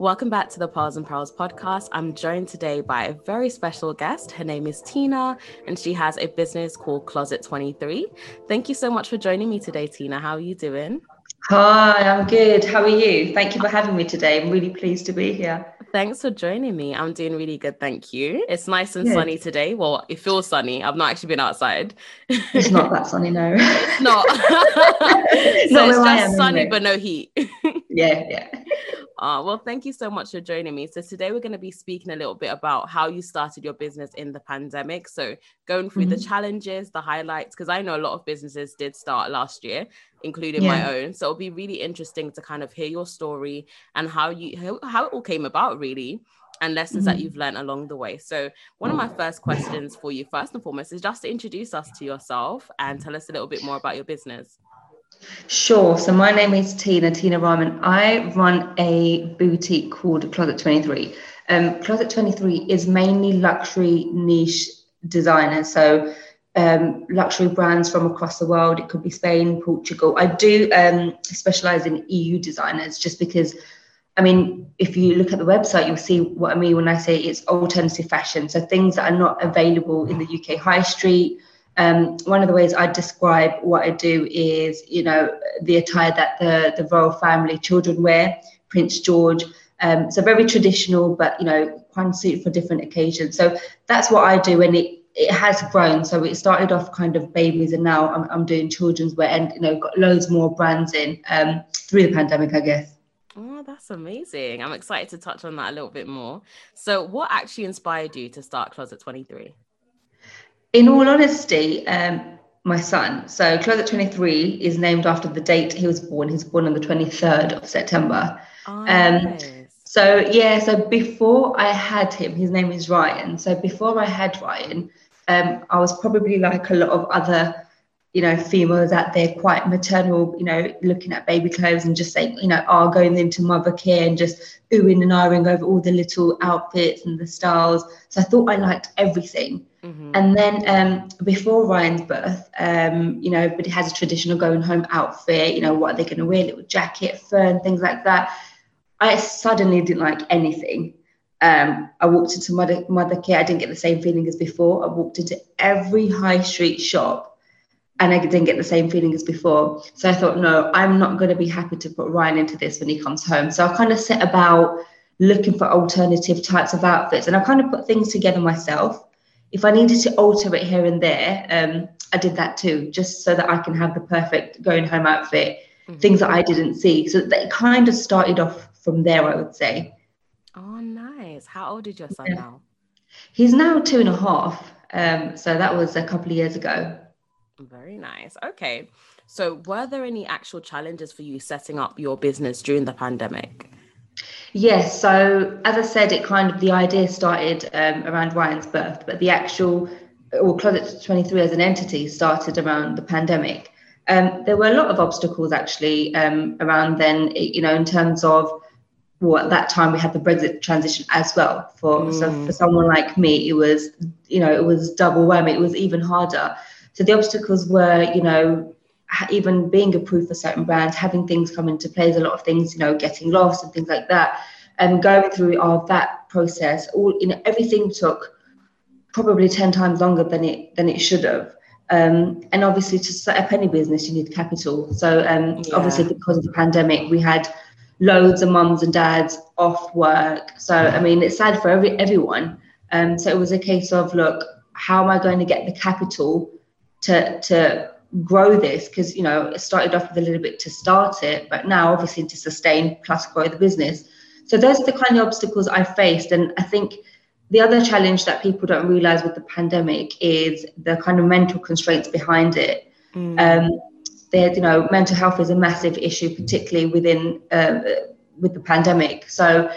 Welcome back to the Pearls and Perils podcast. I'm joined today by a very special guest. Her name is Tina, and she has a business called Closet 23. Thank you so much for joining me today, Tina. How are you doing? Hi, I'm good. How are you? Thank you for having me today. I'm really pleased to be here. Thanks for joining me. I'm doing really good, thank you. It's nice and good. sunny today. Well, it feels sunny. I've not actually been outside. It's not that sunny, no. it's not. so it's just sunny, but no heat. yeah, yeah. Uh, well, thank you so much for joining me. So, today we're going to be speaking a little bit about how you started your business in the pandemic. So, going through mm-hmm. the challenges, the highlights, because I know a lot of businesses did start last year, including yeah. my own. So, it'll be really interesting to kind of hear your story and how you how it all came about, really and lessons mm-hmm. that you've learned along the way. So, one of my first questions for you, first and foremost, is just to introduce us to yourself and tell us a little bit more about your business. Sure. So my name is Tina, Tina Rahman. I run a boutique called Closet 23. Um, Closet 23 is mainly luxury niche designers. So um, luxury brands from across the world. It could be Spain, Portugal. I do um, specialize in EU designers just because, I mean, if you look at the website, you'll see what I mean when I say it's alternative fashion. So things that are not available in the UK high street um, one of the ways I describe what I do is, you know, the attire that the, the royal family children wear, Prince George. Um, so very traditional, but, you know, quite suited for different occasions. So that's what I do. And it, it has grown. So it started off kind of babies and now I'm, I'm doing children's wear and, you know, got loads more brands in um, through the pandemic, I guess. Oh, that's amazing. I'm excited to touch on that a little bit more. So what actually inspired you to start Closet 23? In all honesty, um, my son. So Closet 23 is named after the date he was born. He was born on the 23rd of September. Oh, um, nice. So yeah, so before I had him, his name is Ryan. So before I had Ryan, um, I was probably like a lot of other, you know, females out there, quite maternal, you know, looking at baby clothes and just saying, you know, are oh, going into Mothercare and just oohing and ahhing over all the little outfits and the styles. So I thought I liked everything. Mm-hmm. And then um, before Ryan's birth, um, you know, everybody has a traditional going home outfit, you know, what are they going to wear? Little jacket, fur, and things like that. I suddenly didn't like anything. Um, I walked into mother, Mothercare, I didn't get the same feeling as before. I walked into every high street shop and I didn't get the same feeling as before. So I thought, no, I'm not going to be happy to put Ryan into this when he comes home. So I kind of set about looking for alternative types of outfits and I kind of put things together myself if I needed to alter it here and there, um, I did that too, just so that I can have the perfect going home outfit, mm-hmm. things that I didn't see. So that kind of started off from there, I would say. Oh, nice. How old is your son yeah. now? He's now two and a half. Um, so that was a couple of years ago. Very nice. Okay. So, were there any actual challenges for you setting up your business during the pandemic? Yes. So as I said, it kind of the idea started um, around Ryan's birth, but the actual or Closet 23 as an entity started around the pandemic. Um, there were a lot of obstacles actually um, around then, you know, in terms of well, at that time we had the Brexit transition as well. For mm. so for someone like me, it was you know it was double whammy. It was even harder. So the obstacles were you know even being approved for certain brands, having things come into play, a lot of things, you know, getting lost and things like that. And going through all that process, all you know, everything took probably 10 times longer than it than it should have. Um, and obviously to set up any business you need capital. So um, yeah. obviously because of the pandemic, we had loads of mums and dads off work. So I mean it's sad for every everyone. Um, so it was a case of look, how am I going to get the capital to to grow this because you know it started off with a little bit to start it but now obviously to sustain plus grow the business. So those are the kind of obstacles i faced and i think the other challenge that people don't realize with the pandemic is the kind of mental constraints behind it. Mm. um, there you know mental health is a massive issue particularly within uh, with the pandemic. So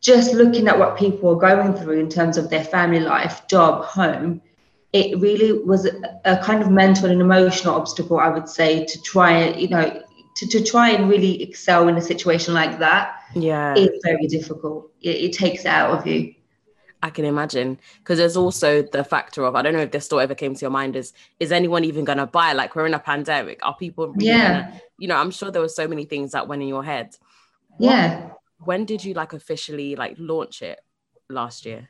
just looking at what people are going through in terms of their family life job home it really was a, kind of mental and emotional obstacle, I would say, to try, you know, to, to try and really excel in a situation like that. Yeah. It's very difficult. It, it takes it out of you. I can imagine because there's also the factor of I don't know if this thought ever came to your mind is is anyone even gonna buy like we're in a pandemic are people really yeah gonna, you know I'm sure there were so many things that went in your head yeah when did you like officially like launch it last year?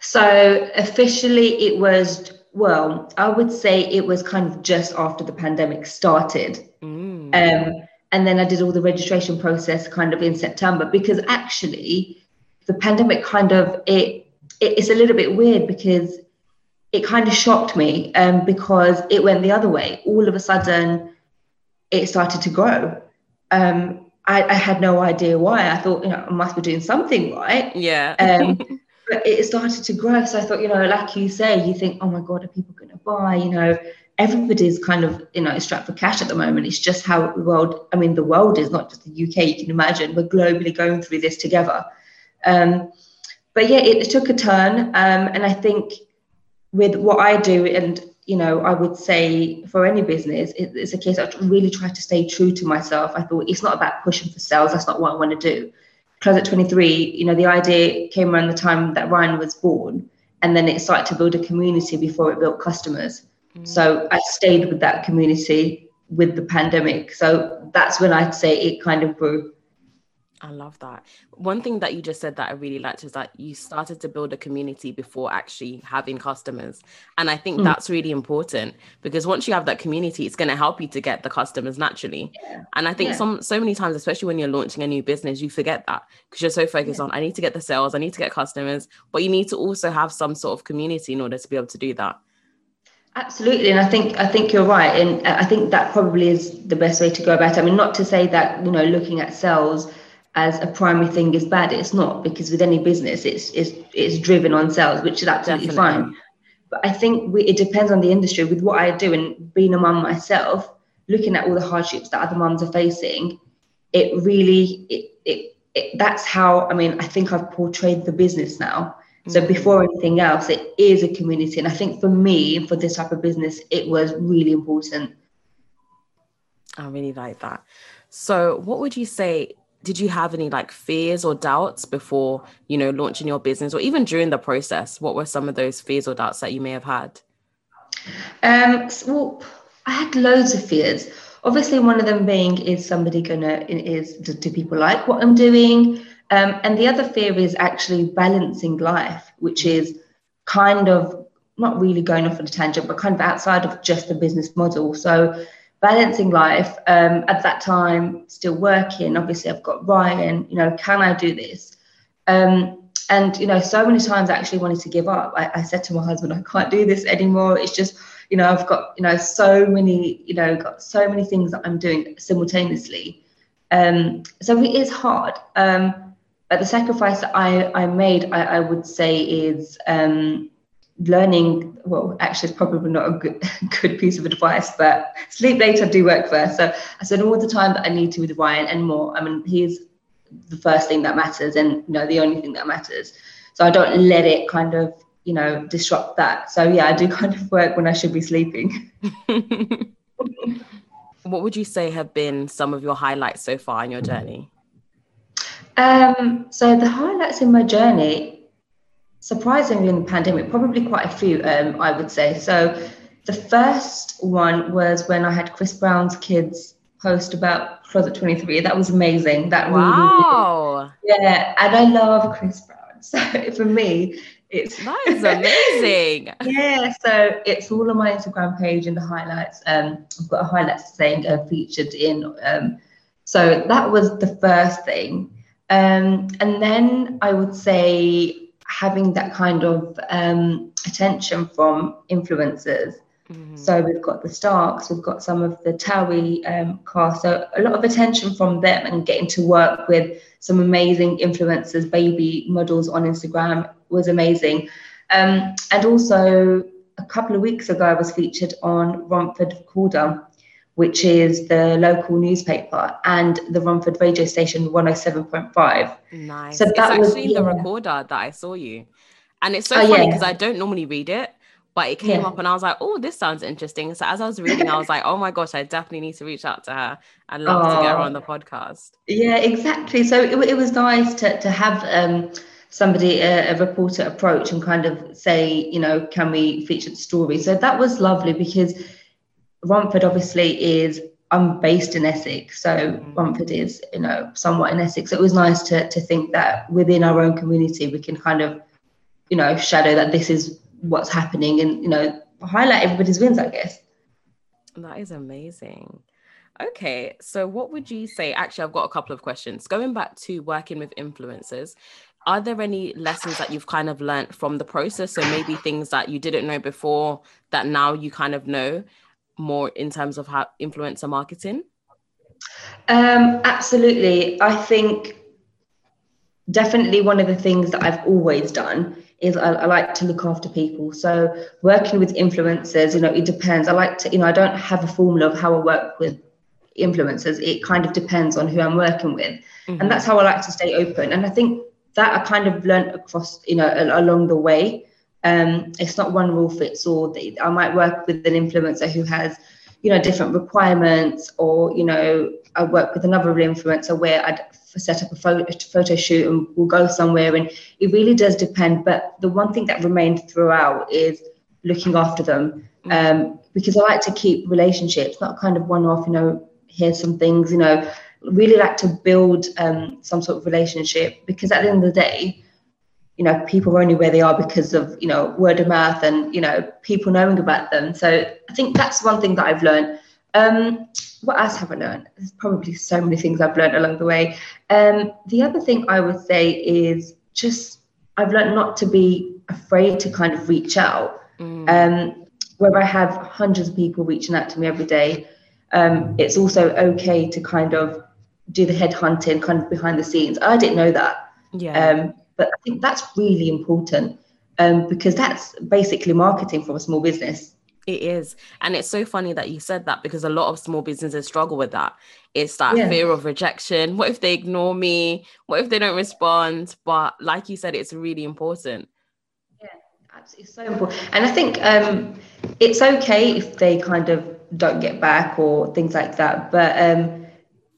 So officially, it was well, I would say it was kind of just after the pandemic started. Mm. Um, and then I did all the registration process kind of in September because actually the pandemic kind of it, it it's a little bit weird because it kind of shocked me um, because it went the other way. All of a sudden, it started to grow. Um, I, I, had no idea why. I thought, you know, I must be doing something right. Yeah. but it started to grow. So I thought, you know, like you say, you think, oh my God, are people going to buy? You know, everybody's kind of, you know, strapped for cash at the moment. It's just how the world, I mean, the world is not just the UK, you can imagine. We're globally going through this together. Um, but yeah, it, it took a turn. Um, and I think with what I do, and you know, I would say for any business, it, it's a case I really try to stay true to myself. I thought it's not about pushing for sales. That's not what I want to do. Closet 23, you know, the idea came around the time that Ryan was born, and then it started to build a community before it built customers. Mm. So I stayed with that community with the pandemic. So that's when I'd say it kind of grew. I love that. One thing that you just said that I really liked is that you started to build a community before actually having customers. And I think mm. that's really important because once you have that community, it's going to help you to get the customers naturally. Yeah. And I think yeah. some so many times, especially when you're launching a new business, you forget that because you're so focused yeah. on I need to get the sales, I need to get customers, but you need to also have some sort of community in order to be able to do that. Absolutely, and I think I think you're right, and I think that probably is the best way to go about it. I mean, not to say that you know looking at sales as a primary thing is bad. It's not because with any business, it's it's it's driven on sales, which is absolutely Definitely. fine. But I think we, it depends on the industry. With what I do and being a mum myself, looking at all the hardships that other mums are facing, it really it, it, it that's how I mean I think I've portrayed the business now. So mm-hmm. before anything else, it is a community, and I think for me, for this type of business, it was really important. I really like that. So, what would you say did you have any like fears or doubts before you know launching your business or even during the process? What were some of those fears or doubts that you may have had? Um well i had loads of fears. Obviously one of them being is somebody gonna is do, do people like what i'm doing? Um, and the other fear is actually balancing life which is kind of not really going off on a tangent but kind of outside of just the business model. So balancing life um, at that time still working obviously i've got ryan you know can i do this? Um, and you know so many times i actually wanted to give up. I, I, said to my husband i can't do this anymore. It's just you know i've got you know so many you know got so many things that i'm doing simultaneously. Um, so it is hard. Um, but the sacrifice that i i made i, I would say is um, learning well actually it's probably not a good good piece of advice but sleep later do work first. So i spend all the time that i need to with ryan and more. I mean he's the first thing that matters and you know the only thing that matters. So i don't let it kind of you know disrupt that. So yeah i do kind of work when i should be sleeping. What would you say have been some of your highlights so far in your journey? Um so the highlights in my journey surprisingly in the pandemic, probably quite a few, um, I would say. So the first one was when I had Chris Brown's kids post about Closet 23. That was amazing. That wow. really, yeah, and I love Chris Brown. So for me, it's that is amazing. yeah, so it's all on my Instagram page in the highlights. Um, I've got a highlights saying uh, featured in. Um, so that was the first thing. Um, and then I would say having that kind of um, attention from influencers. Mm-hmm. So we've got the Starks, we've got some of the Towie um, cast, so a lot of attention from them and getting to work with some amazing influencers, baby models on Instagram was amazing. Um, and also a couple of weeks ago, I was featured on Romford Recorder, which is the local newspaper, and the Romford radio station 107.5. Nice. So that it's was, actually yeah. the recorder that I saw you. And it's so oh, funny because yeah. I don't normally read it, but it came yeah. up and I was like, oh, this sounds interesting. So as I was reading, I was like, oh my gosh, I definitely need to reach out to her. I'd love oh, to get her on the podcast. Yeah, exactly. So it, it was nice to, to have um, somebody, a, a reporter approach and kind of say, you know, can we feature the story? So that was lovely because Romford obviously is I'm based in Essex, so mm. Romford is, you know, somewhat in Essex. It was nice to to think that within our own community we can kind of, you know, shadow that this is what's happening and you know highlight everybody's wins, I guess. That is amazing. Okay, so what would you say? Actually, I've got a couple of questions. Going back to working with influencers, are there any lessons that you've kind of learned from the process? So maybe things that you didn't know before that now you kind of know more in terms of how influencer marketing? Um, absolutely. I think definitely one of the things that I've always done is I, I, like to look after people. So working with influencers, you know, it depends. I like to, you know, I don't have a formula of how I work with influencers. It kind of depends on who I'm working with. Mm-hmm. And that's how I like to stay open. And I think that I kind of learned across, you know, along the way. Um, it's not one rule fits all. I might work with an influencer who has, you know, different requirements, or you know, I work with another influencer where I'd set up a photo, photo shoot and we'll go somewhere, and it really does depend. But the one thing that remained throughout is looking after them, um, because I like to keep relationships, not kind of one-off, you know, here's some things, you know, really like to build um, some sort of relationship because at the end of the day, you know, people are only where they are because of, you know, word of mouth and, you know, people knowing about them. So I think that's one thing that I've learned. Um, what else have I learned? There's probably so many things I've learned along the way. Um, the other thing I would say is just I've learned not to be afraid to kind of reach out. Mm. Um, where I have hundreds of people reaching out to me every day, um, it's also okay to kind of do the headhunting kind of behind the scenes. I didn't know that. Yeah. But I think that's really important um, because that's basically marketing for a small business. It is. And it's so funny that you said that because a lot of small businesses struggle with that. It's that yeah. fear of rejection. What if they ignore me? What if they don't respond? But like you said, it's really important. Yeah, absolutely so important. And I think um, it's okay if they kind of don't get back or things like that. But um,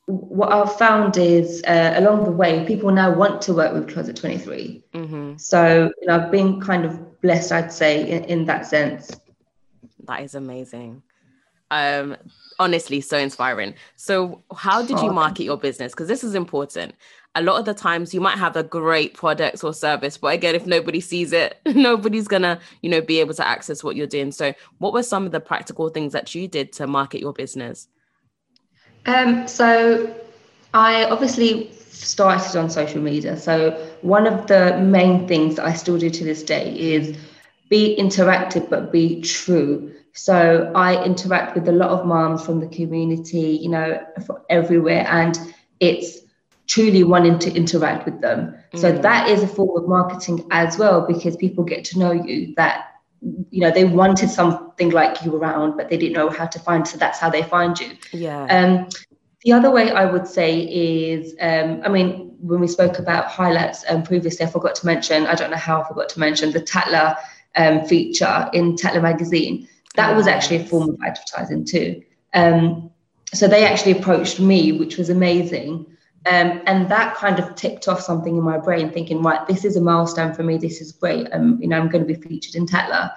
what I've found is uh, along the way, people now want to work with Closet 23. Mm-hmm. So you know, I've been kind of blessed, I'd say, in, in that sense. That is amazing. Um, honestly, so inspiring. So, how did you market your business? Because this is important. A lot of the times, you might have a great product or service, but again, if nobody sees it, nobody's gonna, you know, be able to access what you're doing. So, what were some of the practical things that you did to market your business? Um, so I obviously started on social media. So one of the main things that I still do to this day is be interactive but be true. So I interact with a lot of moms from the community, you know, everywhere, and it's truly wanting to interact with them. Mm. So that is a form of marketing as well because people get to know you that you know they wanted something like you around but they didn't know how to find so that's how they find you. Yeah. Um the other way i would say is um i mean when we spoke about highlights um, previously i forgot to mention i don't know how i forgot to mention the tatler um, feature in tatler magazine. That was actually a form of advertising too. Um so they actually approached me which was amazing um, and that kind of ticked off something in my brain, thinking, right, this is a milestone for me. This is great. Um, you know, I'm going to be featured in Tatler.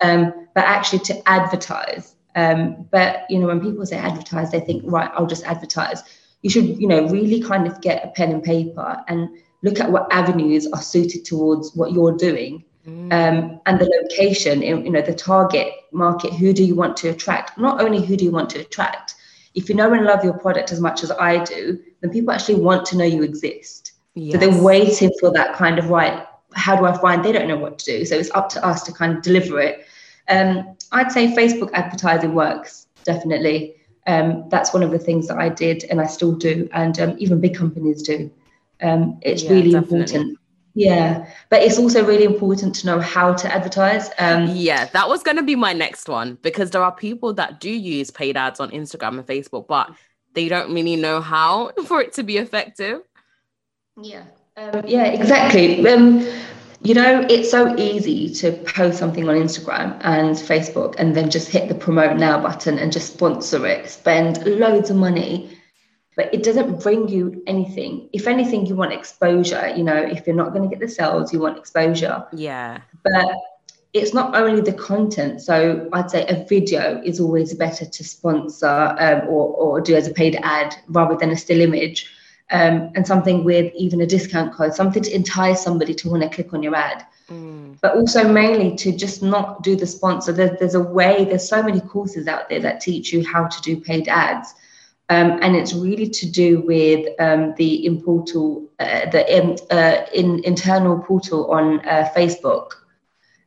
Um, but actually to advertise. Um, but you know, when people say advertise, they think, right, I'll just advertise. You should, you know, really kind of get a pen and paper and look at what avenues are suited towards what you're doing. Mm. Um, and the location, you know, the target market. Who do you want to attract? Not only who do you want to attract, if you know and love your product as much as I do, then people actually want to know you exist. Yes. So they're waiting for that kind of right. How do I find? They don't know what to do. So it's up to us to kind of deliver it. Um, I'd say Facebook advertising works definitely. Um, that's one of the things that I did and I still do, and um, even big companies do. Um, it's yeah, really definitely. important yeah, but it's also really important to know how to advertise. Um, yeah, that was going to be my next one because there are people that do use paid ads on Instagram and Facebook, but they don't really know how for it to be effective. Yeah, um, yeah, exactly. Um, you know, it's so easy to post something on Instagram and Facebook and then just hit the promote now button and just sponsor it, spend loads of money but it doesn't bring you anything. If anything, you want exposure. You know, if you're not going to get the sales, you want exposure. Yeah. But it's not only the content. So I'd say a video is always better to sponsor um, or, or do as a paid ad rather than a still image. Um, and something with even a discount code, something to entice somebody to want to click on your ad. Mm. But also mainly to just not do the sponsor. There, there's a way, there's so many courses out there that teach you how to do paid ads. Um, and it's really to do with um, the in portal, uh, the in, uh, in internal portal on uh, Facebook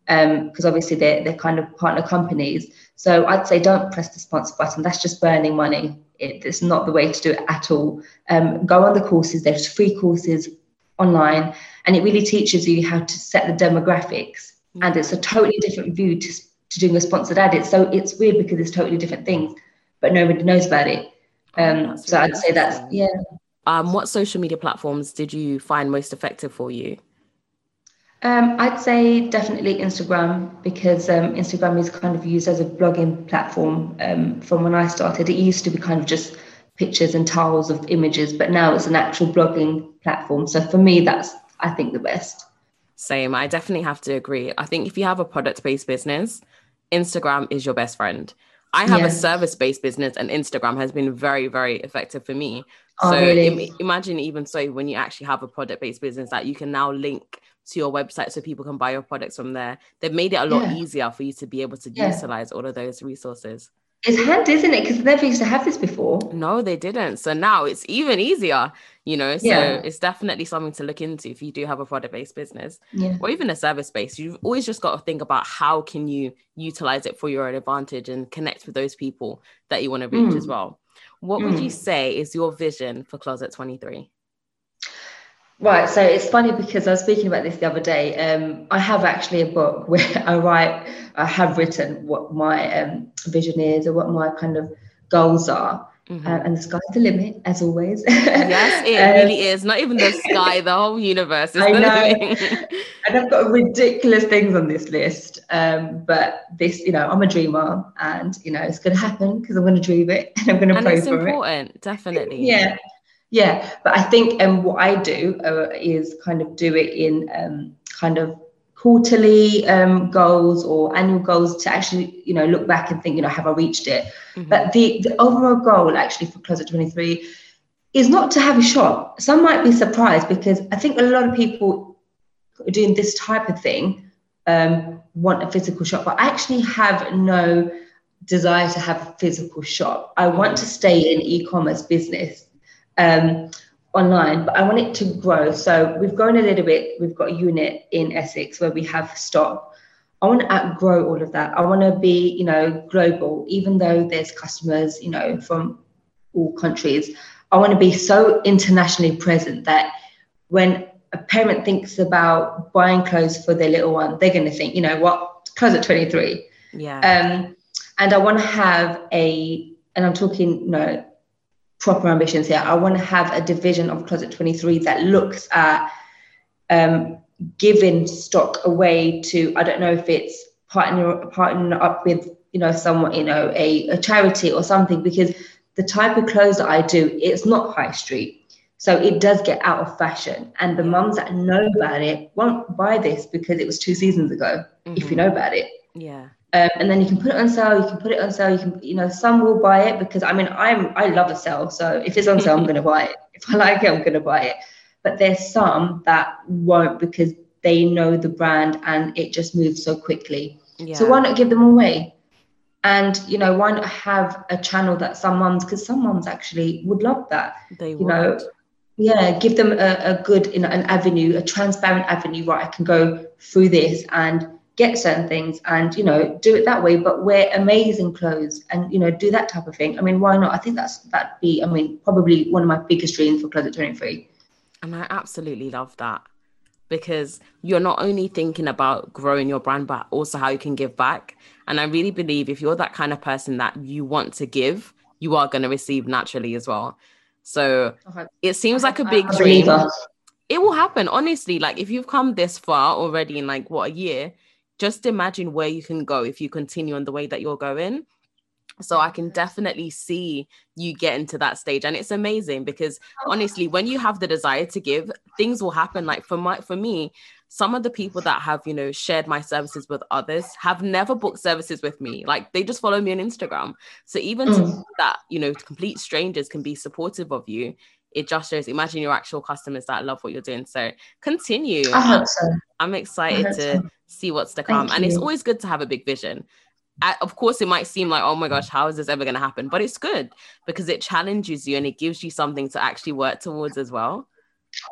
because um, obviously they're, they're kind of partner companies. So I'd say don't press the sponsor button. That's just burning money. It, it's not the way to do it at all. Um, go on the courses. There's free courses online, and it really teaches you how to set the demographics. And it's a totally different view to, to doing a sponsored ad. It's so it's weird because it's totally different things, but nobody knows about it. Oh, um, so I'd say that's yeah. Um, what social media platforms did you find most effective for you? Um, I'd say definitely Instagram because um, Instagram is kind of used as a blogging platform. Um, from when I started, it used to be kind of just pictures and tiles of images, but now it's an actual blogging platform. So for me, that's I think the best. Same. I definitely have to agree. I think if you have a product based business, Instagram is your best friend. I have a service based business, and Instagram has been very, very effective for me. Oh, so really? Im- imagine even so when you actually have a product based business that you can now link to your website so people can buy your products from there. They've made it a lot yeah. easier for you to be able to yeah. utilize all of those resources. It's handy, isn't it? Because they never used to have this before. No, they didn't. So now it's even easier, you know. So yeah. it's definitely something to look into if you do have a product-based business yeah. or even a service-based. You've always just got to think about how can you utilize it for your own advantage and connect with those people that you want to reach mm. as well. What mm. would you say is your vision for Closet 23? Right, so it's funny because I was speaking about this the other day. Um, I have actually a book where I write, I have written what my um, vision is or what my kind of goals are. Mm-hmm. Uh, and the sky's the limit, as always. yes, it um, really is. Not even the sky, the whole universe is I the know. and I've got ridiculous things on this list. Um, but this, you know, I'm a dreamer and, you know, it's going to happen because I'm going to dream it and I'm going to pray for it. it's important, definitely. Yeah. Yeah, but I think um, what I do uh, is kind of do it in um, kind of quarterly um, goals or annual goals to actually, you know, look back and think, you know, have I reached it? Mm-hmm. But the, the overall goal actually for Closet 23 is not to have a shop. Some might be surprised because I think a lot of people doing this type of thing um, want a physical shop, but I actually have no desire to have a physical shop. I want to stay in e-commerce business um, online, but I want it to grow. So we've grown a little bit. We've got a unit in Essex where we have stock. I want to outgrow all of that. I want to be, you know, global, even though there's customers, you know, from all countries. I want to be so internationally present that when a parent thinks about buying clothes for their little one, they're going to think, you know what, Closet 23. Yeah. Um, and I want to have a, and I'm talking, you know, proper ambitions here. I want to have a division of Closet 23 that looks at um, giving stock away to, I don't know if it's partner partner up with, you know, someone, you know, a, a charity or something, because the type of clothes that I do, it's not high street. So it does get out of fashion. And the mums that know about it won't buy this because it was two seasons ago, mm-hmm. if you mm-hmm. know about it. Yeah. Um, and then you can put it on sale. You can put it on sale. You can, you know, some will buy it because I mean, I'm I love a sale. So if it's on sale, I'm going to buy it. If I like it, I'm going to buy it. But there's some that won't because they know the brand and it just moves so quickly. Yeah. So why not give them away? And you know, why not have a channel that some moms, because some moms actually would love that. They you would. know, yeah, give them a, a good, you know, an avenue, a transparent avenue where I can go through this and get certain things and you know do it that way but wear amazing clothes and you know do that type of thing. I mean why not? I think that's that'd be i mean probably one of my biggest dreams for closet 23 and i absolutely love that because you're not only thinking about growing your brand but also how you can give back. And i really believe if you're that kind of person that you want to give you are going to receive naturally as well. So it seems like a big dream. it will happen honestly. Like if you've come this far already in like what a year just imagine where you can go if you continue on the way that you're going so i can definitely see you get into that stage and it's amazing because honestly when you have the desire to give things will happen like for my for me some of the people that have, you know, shared my services with others have never booked services with me. Like they just follow me on Instagram. So even mm. that, you know, complete strangers can be supportive of you. It just shows, imagine your actual customers that love what you're doing. So continue. I hope so. I'm excited to so. see what's to come. Thank and you. it's always good to have a big vision. of course, it might seem like, oh my gosh, how is this ever going to happen? But it's good because it challenges you and it gives you something to actually work towards as well.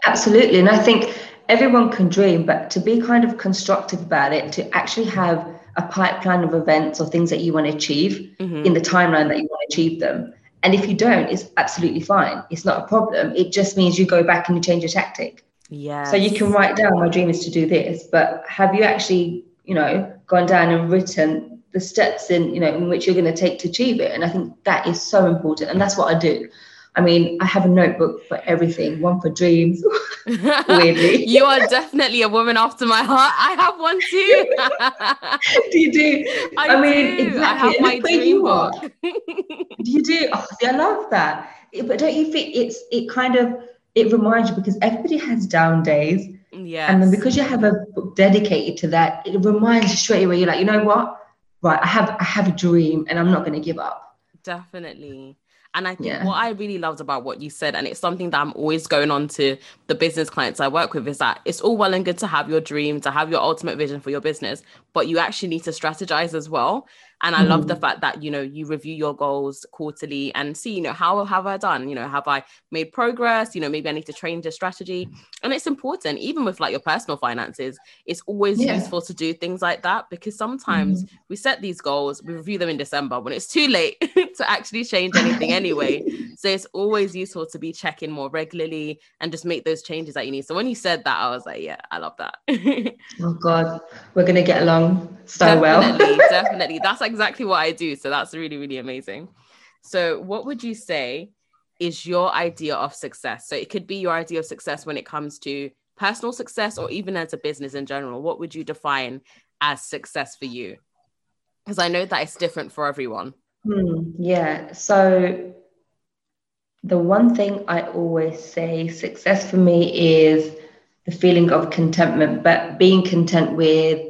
Absolutely. And I think everyone can dream, but to be kind of constructive about it, to actually have a pipeline of events or things that you want to achieve mm-hmm. in the timeline that you want to achieve them. And if you don't, it's absolutely fine. It's not a problem. It just means you go back and you change your tactic. Yeah. So you can write down my dream is to do this, but have you actually, you know, gone down and written the steps in, you know, in which you're going to take to achieve it? And I think that is so important. And that's what I do. I mean, I have a notebook for everything, one for dreams. weirdly. you are definitely a woman after my heart. I have one too. do you do? I, I mean, do. exactly. I have my dream book. do you do? Oh, see, I love that. But don't you think it's it kind of it reminds you because everybody has down days. Yeah. And then because you have a book dedicated to that, it reminds you straight away. You're like, you know what? Right, I have I have a dream and I'm not going to give up. Definitely. And I think yeah. what I really loved about what you said, and it's something that I'm always going on to the business clients I work with, is that it's all well and good to have your dream, to have your ultimate vision for your business, but you actually need to strategize as well. And I mm. love the mm. fact that, you know, you review your goals quarterly and see, you know, how have I done? You know, have I made progress? You know, maybe I need to change the strategy. And it's important, even with like your personal finances, it's always yeah. useful to do things like that because sometimes mm. we set these goals, we review them in December when it's too late to actually change anything anyway. So it's always useful to be checking more regularly and just make those changes that you need. So when you said that, I was like, yeah, I love that. oh God, we're gonna get along so definitely, well. definitely, definitely. That's exactly what I do. So that's really, really amazing. So, what would you say is your idea of success? So, it could be your idea of success when it comes to personal success or even as a business in general. What would you define as success for you? Because I know that it's different for everyone. Hmm, yeah. So, the one thing I always say success for me is the feeling of contentment, but being content with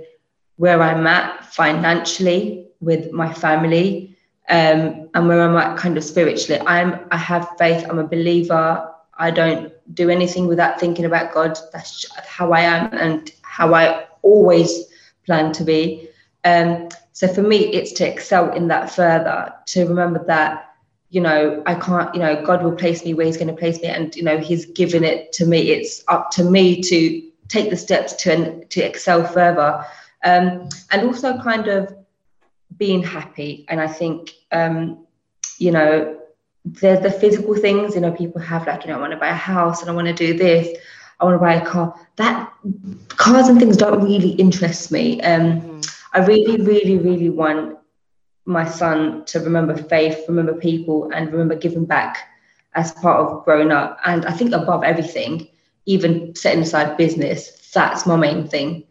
where I'm at financially, with my family um, and where I'm at kind of spiritually. I'm I have faith. I'm a believer. I don't do anything without thinking about God. That's how I am and how I always plan to be. Um, so for me, it's to excel in that further. To remember that you know I can't. You know God will place me where He's going to place me, and you know He's given it to me. It's up to me to take the steps to to excel further. Um, and also kind of being happy. And I think, um, you know, there's the physical things, you know, people have like, you know, I want to buy a house and I want to do this, I want to buy a car. That cars and things don't really interest me. Um, mm. I really, really, really want my son to remember faith, remember people, and remember giving back as part of growing up. And I think above everything, even setting aside business, that's my main thing.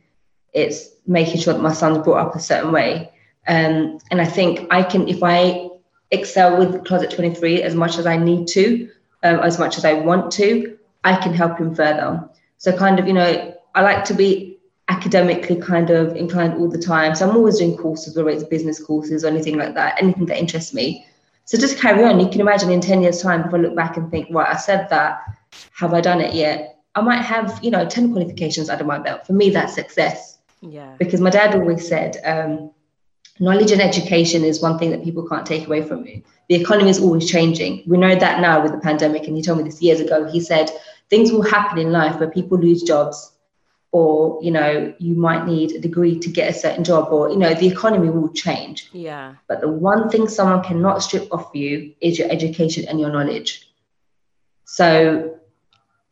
It's making sure that my son's brought up a certain way um, and I think I can, if I excel with Closet 23 as much as I need to, um, as much as I want to, I can help him further. So, kind of, you know, I like to be academically kind of inclined all the time. So, I'm always doing courses, whether it's business courses or anything like that, anything that interests me. So, just carry on. You can imagine in 10 years' time, if I look back and think, right, I said that, have I done it yet? I might have, you know, 10 qualifications under my belt. For me, that's success. Yeah. Because my dad always said, um, knowledge and education is one thing that people can't take away from you. The economy is always changing. We know that now with the pandemic, and he told me this years ago. He said things will happen in life where people lose jobs, or you know, you might need a degree to get a certain job, or you know, the economy will change. Yeah. But the one thing someone cannot strip off you is your education and your knowledge. So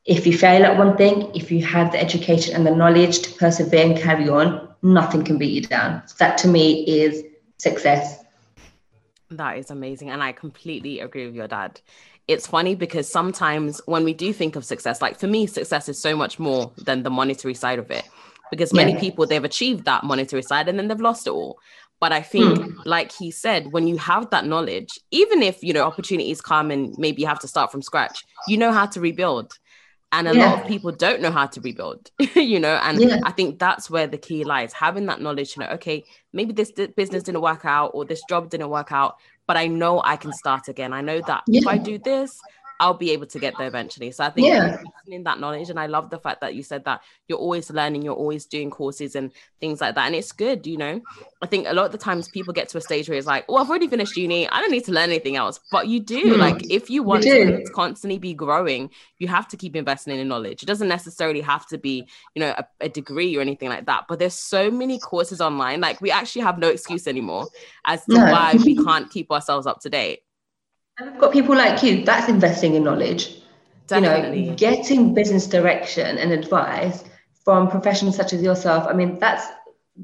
if you fail at one thing, if you have the education and the knowledge to persevere and carry on, nothing can beat you down. That to me is success. That is amazing. And I completely agree with your dad. It's funny because sometimes when we do think of success, like for me, success is so much more than the monetary side of it. Because many yeah. people they've achieved that monetary side and then they've lost it all. But I think, mm. like he said, when you have that knowledge, even if you know opportunities come and maybe you have to start from scratch, you know how to rebuild and a yeah. lot of people don't know how to rebuild you know and yeah. i think that's where the key lies having that knowledge you know okay maybe this business didn't work out or this job didn't work out but i know i can start again i know that yeah. if i do this I'll be able to get there eventually. So I think yeah. in that knowledge, and I love the fact that you said that you're always learning, you're always doing courses and things like that, and it's good. You know, I think a lot of the times people get to a stage where it's like, "Oh, I've already finished uni. I don't need to learn anything else." But you do. Mm. Like, if you want you to constantly be growing, you have to keep investing in knowledge. It doesn't necessarily have to be, you know, a, a degree or anything like that. But there's so many courses online. Like, we actually have no excuse anymore as to no. why we can't keep ourselves up to date. And we've got people like you, that's investing in knowledge. Definitely. You know, getting business direction and advice from professionals such as yourself. I mean, that's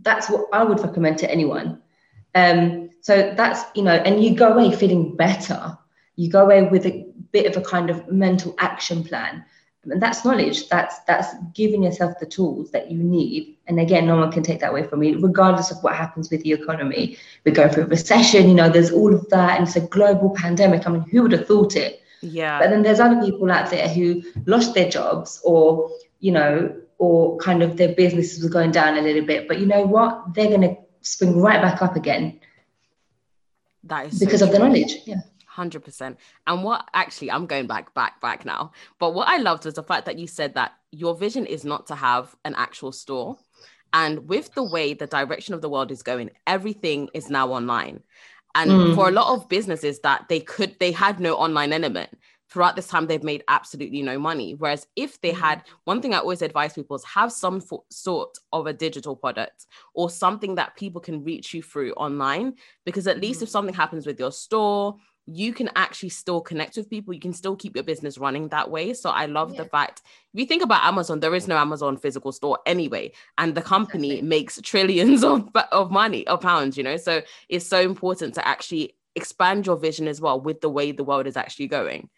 that's what I would recommend to anyone. Um, so that's, you know, and you go away feeling better. You go away with a bit of a kind of mental action plan and that's knowledge. That's that's giving yourself the tools that you need. And again no one can take that away from you regardless of what happens with the economy. We're going through a recession you know there's all of that and it's a global pandemic. I mean who would have thought it? Yeah. But then there's other people out there who lost their jobs or you know or kind of their businesses were going down a little bit. But you know what? They're going to spring right back up again that is because so of the knowledge. Yeah 100% and what actually i'm going back back back now but what i loved was the fact that you said that your vision is not to have an actual store and with the way the direction of the world is going everything is now online and mm. for a lot of businesses that they could they had no online element throughout this time they've made absolutely no money whereas if they had mm-hmm. one thing i always advise people is have some for, sort of a digital product or something that people can reach you through online because at least if mm-hmm. something happens with your store you can actually still connect with people. You can still keep your business running that way. So I love yeah. the fact if you think about Amazon, there is no Amazon physical store anyway, and the company exactly. makes trillions of of money of pounds. You know, so it's so important to actually expand your vision as well with the way the world is actually going.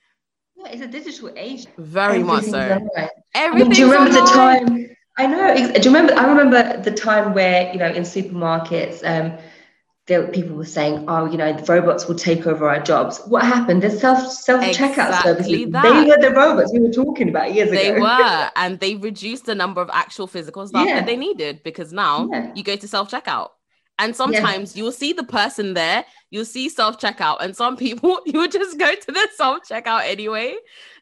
Yeah, it's a digital age. Very much so. Everything. I mean, do you remember online. the time? I know. Do you remember? I remember the time where you know in supermarkets. Um, there, people were saying, "Oh, you know, the robots will take over our jobs." What happened? The self self checkout exactly services. That. They were the robots we were talking about years they ago. They were, and they reduced the number of actual physical stuff yeah. that they needed because now yeah. you go to self checkout, and sometimes yeah. you'll see the person there, you'll see self checkout, and some people you would just go to the self checkout anyway.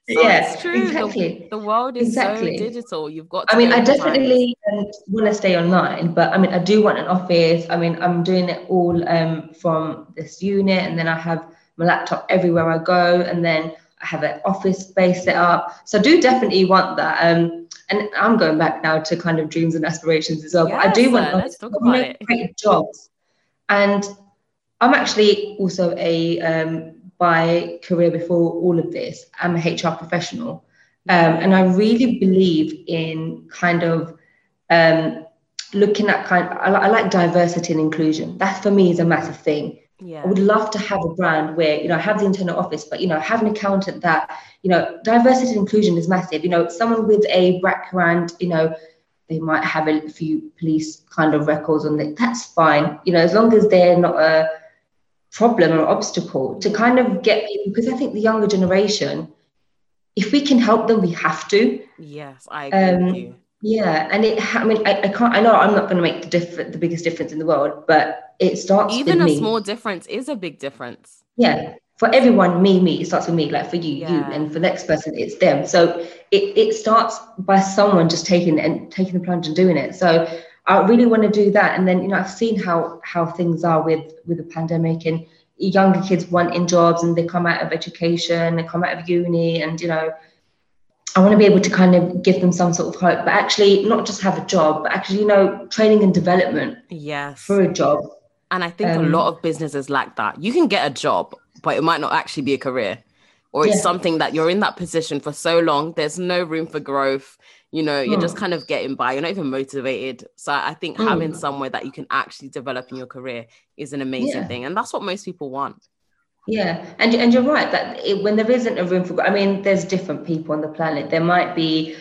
So yeah, it's true. Exactly. The, the world is exactly. so digital. You've got. I mean, I definitely um, want to stay online, but I mean, I do want an office. I mean, I'm doing it all um, from this unit, and then I have my laptop everywhere I go, and then I have an office space set up. So I do definitely want that. Um, and I'm going back now to kind of dreams and aspirations as well. Yes, but I do want let's talk about it. great jobs, and I'm actually also a um, by career before all of this. I'm a HR professional. Um, and I really believe in kind of um, looking at kind of, I, I, like diversity and inclusion. That for me is a massive thing. Yeah. I would love to have a brand where, you know, I have the internal office, but, you know, I have an accountant that, you know, diversity and inclusion is massive. You know, someone with a background, you know, they might have a few police kind of records on it. That's fine. You know, as long as they're not a, problem or obstacle to kind of get people because I think the younger generation, if we can help them, we have to. Yes, I agree um, Yeah, and it. I mean, I, I can't. I know I'm not going to make the different, the biggest difference in the world, but it starts. Even a me. small difference is a big difference. Yeah, for everyone, me, me. It starts with me. Like for you, yeah. you, and for the next person, it's them. So it it starts by someone just taking and taking the plunge and doing it. So I really want to do that. And then, you know, I've seen how how things are with with the pandemic and younger kids wanting jobs and they come out of education, they come out of uni, and you know, I want to be able to kind of give them some sort of hope, but actually not just have a job, but actually, you know, training and development. Yes. For a job. And I think um, a lot of businesses lack that. You can get a job, but it might not actually be a career. Or it's yeah. something that you're in that position for so long, there's no room for growth you know you're mm. just kind of getting by you're not even motivated so i think mm. having somewhere that you can actually develop in your career is an amazing yeah. thing and that's what most people want yeah and, and you're right that it, when there isn't a room for i mean there's different people on the planet there might be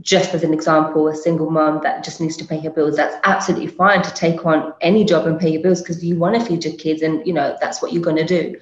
just as an example a single mom that just needs to pay her bills that's absolutely fine to take on any job and pay your bills because you want to feed your kids and you know that's what you're going to do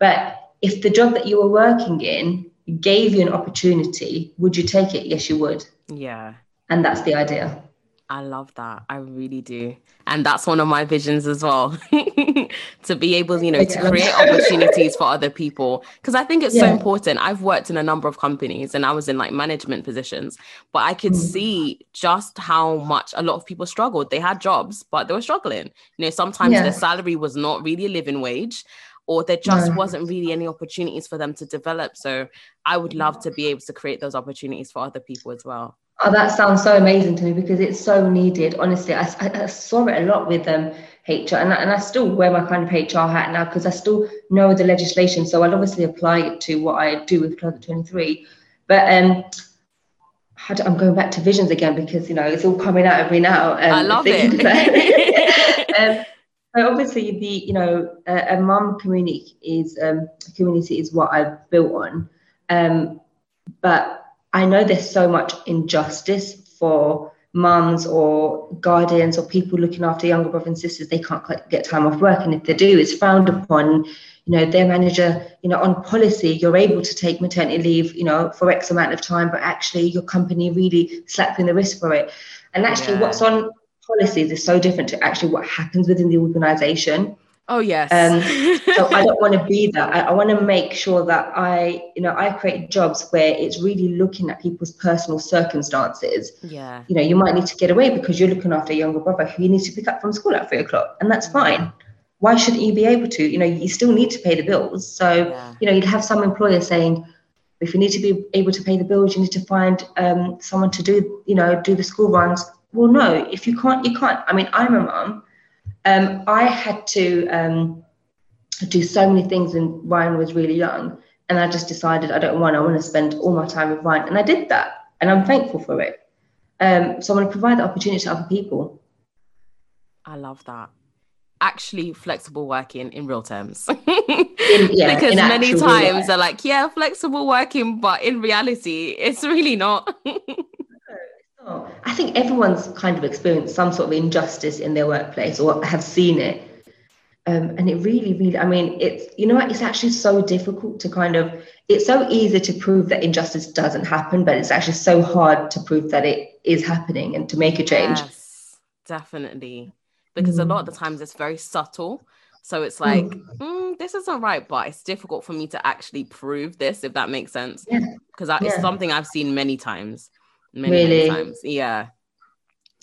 but if the job that you were working in gave you an opportunity, would you take it? Yes, you would. Yeah. And that's the idea. I love that. I really do. And that's one of my visions as well to be able, you know, to create opportunities for other people. Because I think it's yeah. so important. I've worked in a number of companies and I was in like management positions, but I could mm. see just how much a lot of people struggled. They had jobs, but they were struggling. You know, sometimes yeah. their salary was not really a living wage or there just no. wasn't really any opportunities for them to develop. So I would love to be able to create those opportunities for other people as well. Oh, that sounds so amazing to me because it's so needed. Honestly, I, I, I saw it a lot with um, HR, and, and I still wear my kind of HR hat now because I still know the legislation. So I'll obviously apply it to what I do with Closet 23. But um, I'm going back to visions again because you know it's all coming out of me now. Um, I love it. um, so obviously, the you know a, a mum community is um, community is what I've built on, um, but I know there's so much injustice for mums or guardians or people looking after younger brothers and sisters. They can't get time off work, and if they do, it's frowned upon. You know, their manager, you know, on policy, you're able to take maternity leave, you know, for X amount of time, but actually your company really slapping the wrist for it. And actually, yeah. what's on policies is so different to actually what happens within the organization. Oh yes. Um, so I don't want to be that. I, I want to make sure that I, you know, I create jobs where it's really looking at people's personal circumstances. Yeah. You know, you might need to get away because you're looking after a younger brother who you need to pick up from school at three o'clock, and that's fine. Why shouldn't you be able to? You know, you still need to pay the bills. So, yeah. you know, you'd have some employer saying, if you need to be able to pay the bills, you need to find um, someone to do, you know, do the school runs. Well, no, if you can't, you can't. I mean, I'm a mum um, I had to um, do so many things when Ryan was really young. And I just decided I don't want, I want to spend all my time with Ryan. And I did that. And I'm thankful for it. Um, so I want to provide the opportunity to other people. I love that. Actually, flexible working in real terms. in, yeah, because many times they're like, yeah, flexible working, but in reality, it's really not. Oh, I think everyone's kind of experienced some sort of injustice in their workplace or have seen it. Um, and it really, really, I mean, it's, you know what, it's actually so difficult to kind of, it's so easy to prove that injustice doesn't happen, but it's actually so hard to prove that it is happening and to make a change. Yes, definitely. Because mm. a lot of the times it's very subtle. So it's like, mm. Mm, this isn't right, but it's difficult for me to actually prove this, if that makes sense. Because yeah. it's something I've seen many times many, really? many times. Yeah.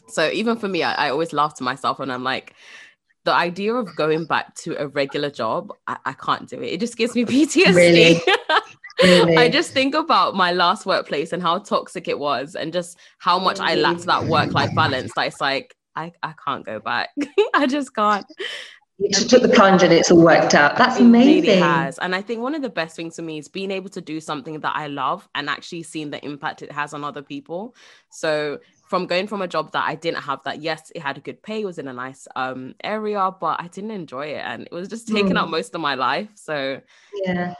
So even for me, I, I, always laugh to myself and I'm like, the idea of going back to a regular job, I, I can't do it. It just gives me PTSD. Really? really? I just think about my last workplace and how toxic it was and just how much I lacked that work life balance. That it's like, I, I can't go back. I just can't. You just took the plunge and it's all worked out. That's amazing. Really has. And I think one of the best things for me is being able to do something that I love and actually seeing the impact it has on other people. So from going from a job that I didn't have that, yes, it had a good pay, it was in a nice um area, but I didn't enjoy it and it was just taking mm. up most of my life. So yeah.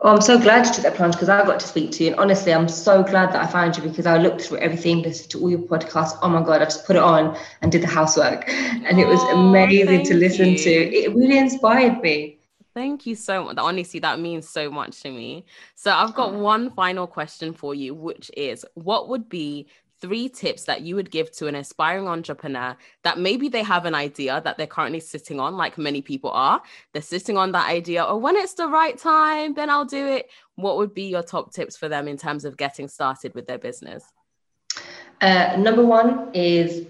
Oh, I'm so glad you took that plunge because I got to speak to you. And honestly, I'm so glad that I found you because I looked through everything, listened to all your podcasts. Oh my God, I just put it on and did the housework. And it was oh, amazing to listen you. to. It really inspired me. Thank you so much. Honestly, that means so much to me. So I've got mm. one final question for you, which is what would be three tips that you would give to an aspiring entrepreneur that maybe they have an idea that they're currently sitting on, like many people are. They're sitting on that idea, or when it's the right time, then I'll do it. What would be your top tips for them in terms of getting started with their business? Uh, number one is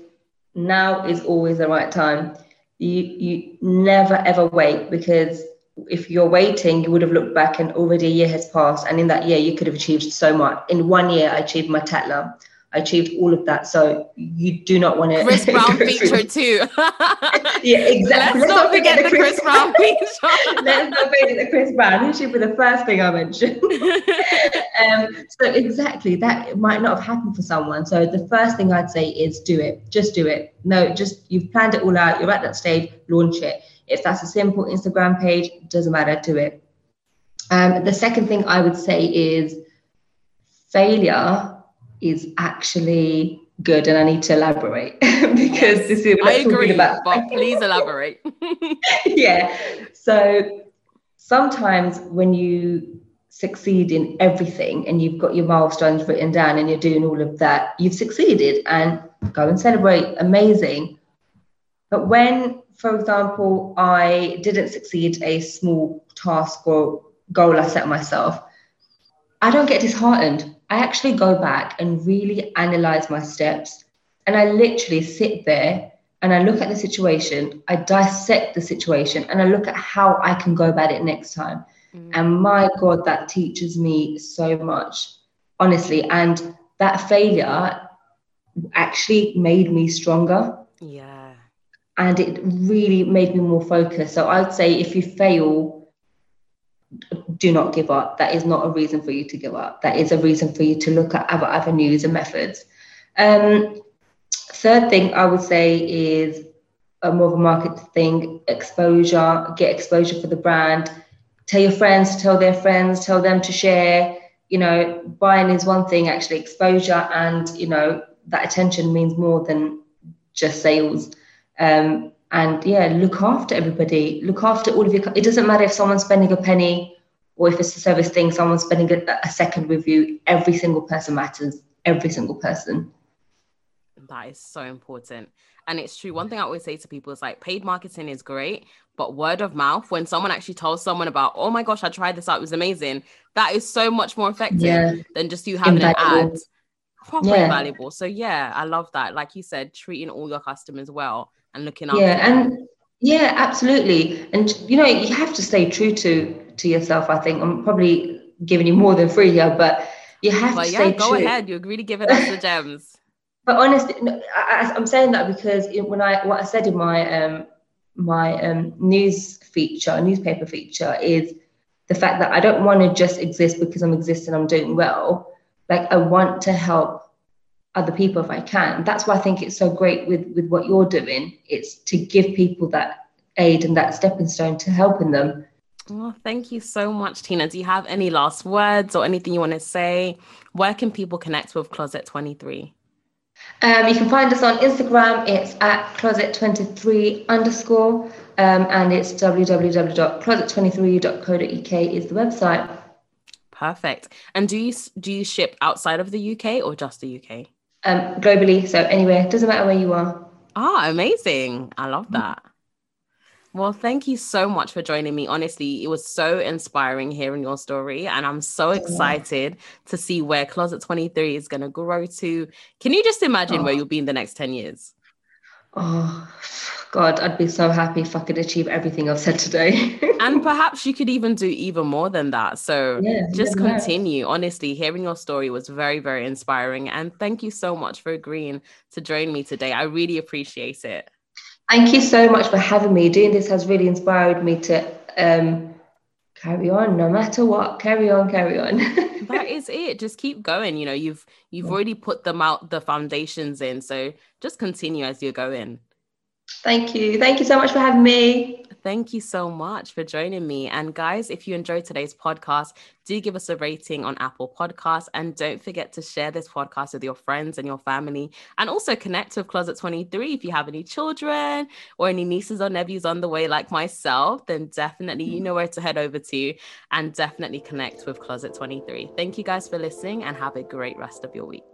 now is always the right time. You you never ever wait because if you're waiting, you would have looked back and already a year has passed, and in that year you could have achieved so much. In one year, I achieved my Tesla. I achieved all of that. So you do not want to. Chris Brown feature too. yeah, exactly. Let's, Let's not forget, the Chris, Chris Brown feature. Let's not forget the Chris Brown. He should be the first thing I mentioned. um, so exactly that might not have happened for someone. So the first thing I'd say is do it. Just do it. No, just you've planned it all out. You're at that stage. Launch it. If that's a simple Instagram page, doesn't matter. Do it. Um, the second thing I would say is failure is actually good and I need to elaborate because yes, this is I agree, about. but please elaborate. yeah. So sometimes when you succeed in everything and you've got your milestones written down and you're doing all of that, you've succeeded and go and celebrate. Amazing. But when, for example, I didn't succeed a small task or goal I set myself, I don't get disheartened. I actually go back and really analyze my steps. And I literally sit there and I look at the situation, I dissect the situation, and I look at how I can go about it next time. Mm. And my God, that teaches me so much, honestly. And that failure actually made me stronger. Yeah. And it really made me more focused. So I'd say if you fail, do not give up. That is not a reason for you to give up. That is a reason for you to look at other avenues and methods. Um, third thing I would say is a more of a market thing, exposure, get exposure for the brand. Tell your friends tell their friends, tell them to share. You know, buying is one thing, actually, exposure and, you know, that attention means more than just sales. Um, and yeah, look after everybody, look after all of your. It doesn't matter if someone's spending a penny or if it's a service thing, someone's spending a, a second with you. Every single person matters. Every single person. That is so important. And it's true. One thing I always say to people is like paid marketing is great, but word of mouth, when someone actually tells someone about, oh my gosh, I tried this out, it was amazing, that is so much more effective yeah. than just you having Invaluable. an ad. Properly yeah. valuable. So yeah, I love that. Like you said, treating all your customers well and looking after Yeah, them. and yeah, absolutely. And you know, you have to stay true to to yourself, I think. I'm probably giving you more than free here, but you have but to yeah, stay go true. ahead. You're really giving us the gems. but honestly, I, am saying that because when I what I said in my um my um news feature, newspaper feature, is the fact that I don't want to just exist because I'm existing, I'm doing well. Like I want to help other people if I can. That's why I think it's so great with with what you're doing. It's to give people that aid and that stepping stone to helping them. Well, thank you so much, Tina. Do you have any last words or anything you want to say? Where can people connect with Closet 23? Um, you can find us on Instagram. It's at closet23 underscore, um, and it's www.closet23.co.uk is the website. Perfect. And do you do you ship outside of the UK or just the UK? Um, globally, so anywhere. Doesn't matter where you are. Ah, amazing! I love that. Well, thank you so much for joining me. Honestly, it was so inspiring hearing your story, and I'm so excited to see where Closet 23 is going to grow to. Can you just imagine oh. where you'll be in the next 10 years? Oh, God, I'd be so happy if I could achieve everything I've said today. and perhaps you could even do even more than that. So yeah, just continue. Honestly, hearing your story was very, very inspiring. And thank you so much for agreeing to join me today. I really appreciate it. Thank you so much for having me. Doing this has really inspired me to um, carry on, no matter what. Carry on, carry on. that is it. Just keep going. You know, you've you've already put them out the foundations in, so just continue as you're going. Thank you. Thank you so much for having me. Thank you so much for joining me. And guys, if you enjoyed today's podcast, do give us a rating on Apple Podcasts. And don't forget to share this podcast with your friends and your family. And also connect with Closet 23 if you have any children or any nieces or nephews on the way, like myself, then definitely you know where to head over to and definitely connect with Closet 23. Thank you guys for listening and have a great rest of your week.